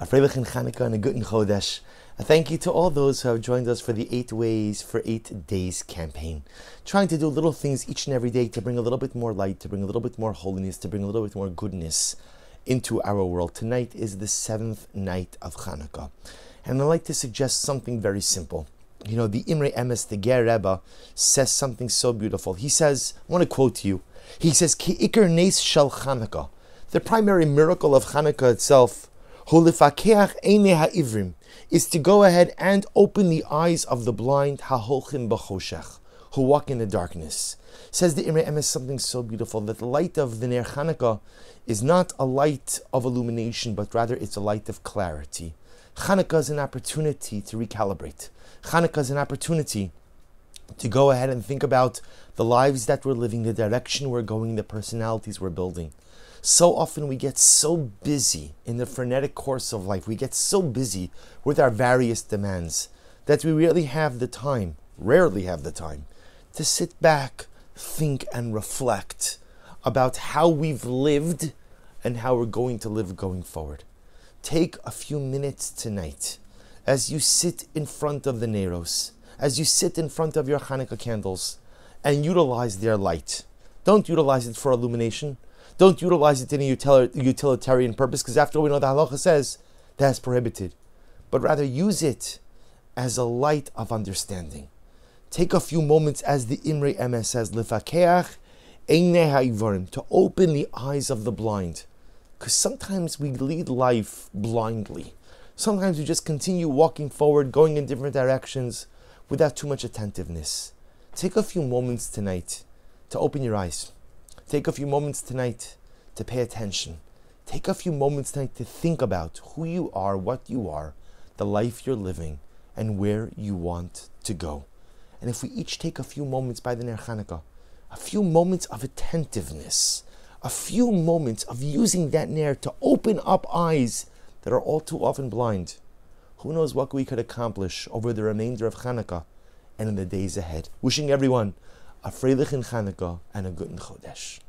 a Freilichen Chanukah and a Guten Chodesh. A thank you to all those who have joined us for the Eight Ways for Eight Days campaign. Trying to do little things each and every day to bring a little bit more light, to bring a little bit more holiness, to bring a little bit more goodness into our world. Tonight is the seventh night of Hanukkah. And I'd like to suggest something very simple. You know, the Imre Emes, the Ger Rebbe, says something so beautiful. He says, I want to quote to you. He says, Ki ikar nes shel Hanukkah. The primary miracle of Hanukkah itself is to go ahead and open the eyes of the blind who walk in the darkness. Says the Imre Emes something so beautiful that the light of the Ner Hanukkah is not a light of illumination, but rather it's a light of clarity. Hanukkah is an opportunity to recalibrate. Hanukkah is an opportunity to go ahead and think about the lives that we're living, the direction we're going, the personalities we're building. So often we get so busy in the frenetic course of life, we get so busy with our various demands that we really have the time, rarely have the time, to sit back, think, and reflect about how we've lived and how we're going to live going forward. Take a few minutes tonight as you sit in front of the Neros, as you sit in front of your Hanukkah candles, and utilize their light. Don't utilize it for illumination. Don't utilize it in a utilitarian purpose, because after all, we know the halacha says that's prohibited. But rather use it as a light of understanding. Take a few moments, as the Imre Emes says, lifakeach to open the eyes of the blind. Because sometimes we lead life blindly. Sometimes we just continue walking forward, going in different directions without too much attentiveness. Take a few moments tonight to open your eyes. Take a few moments tonight to pay attention. Take a few moments tonight to think about who you are, what you are, the life you're living, and where you want to go. And if we each take a few moments by the Ner Hanukkah, a few moments of attentiveness, a few moments of using that Ner to open up eyes that are all too often blind, who knows what we could accomplish over the remainder of Hanukkah and in the days ahead. Wishing everyone a Freilichen Chanukah and a Guten Chodesh.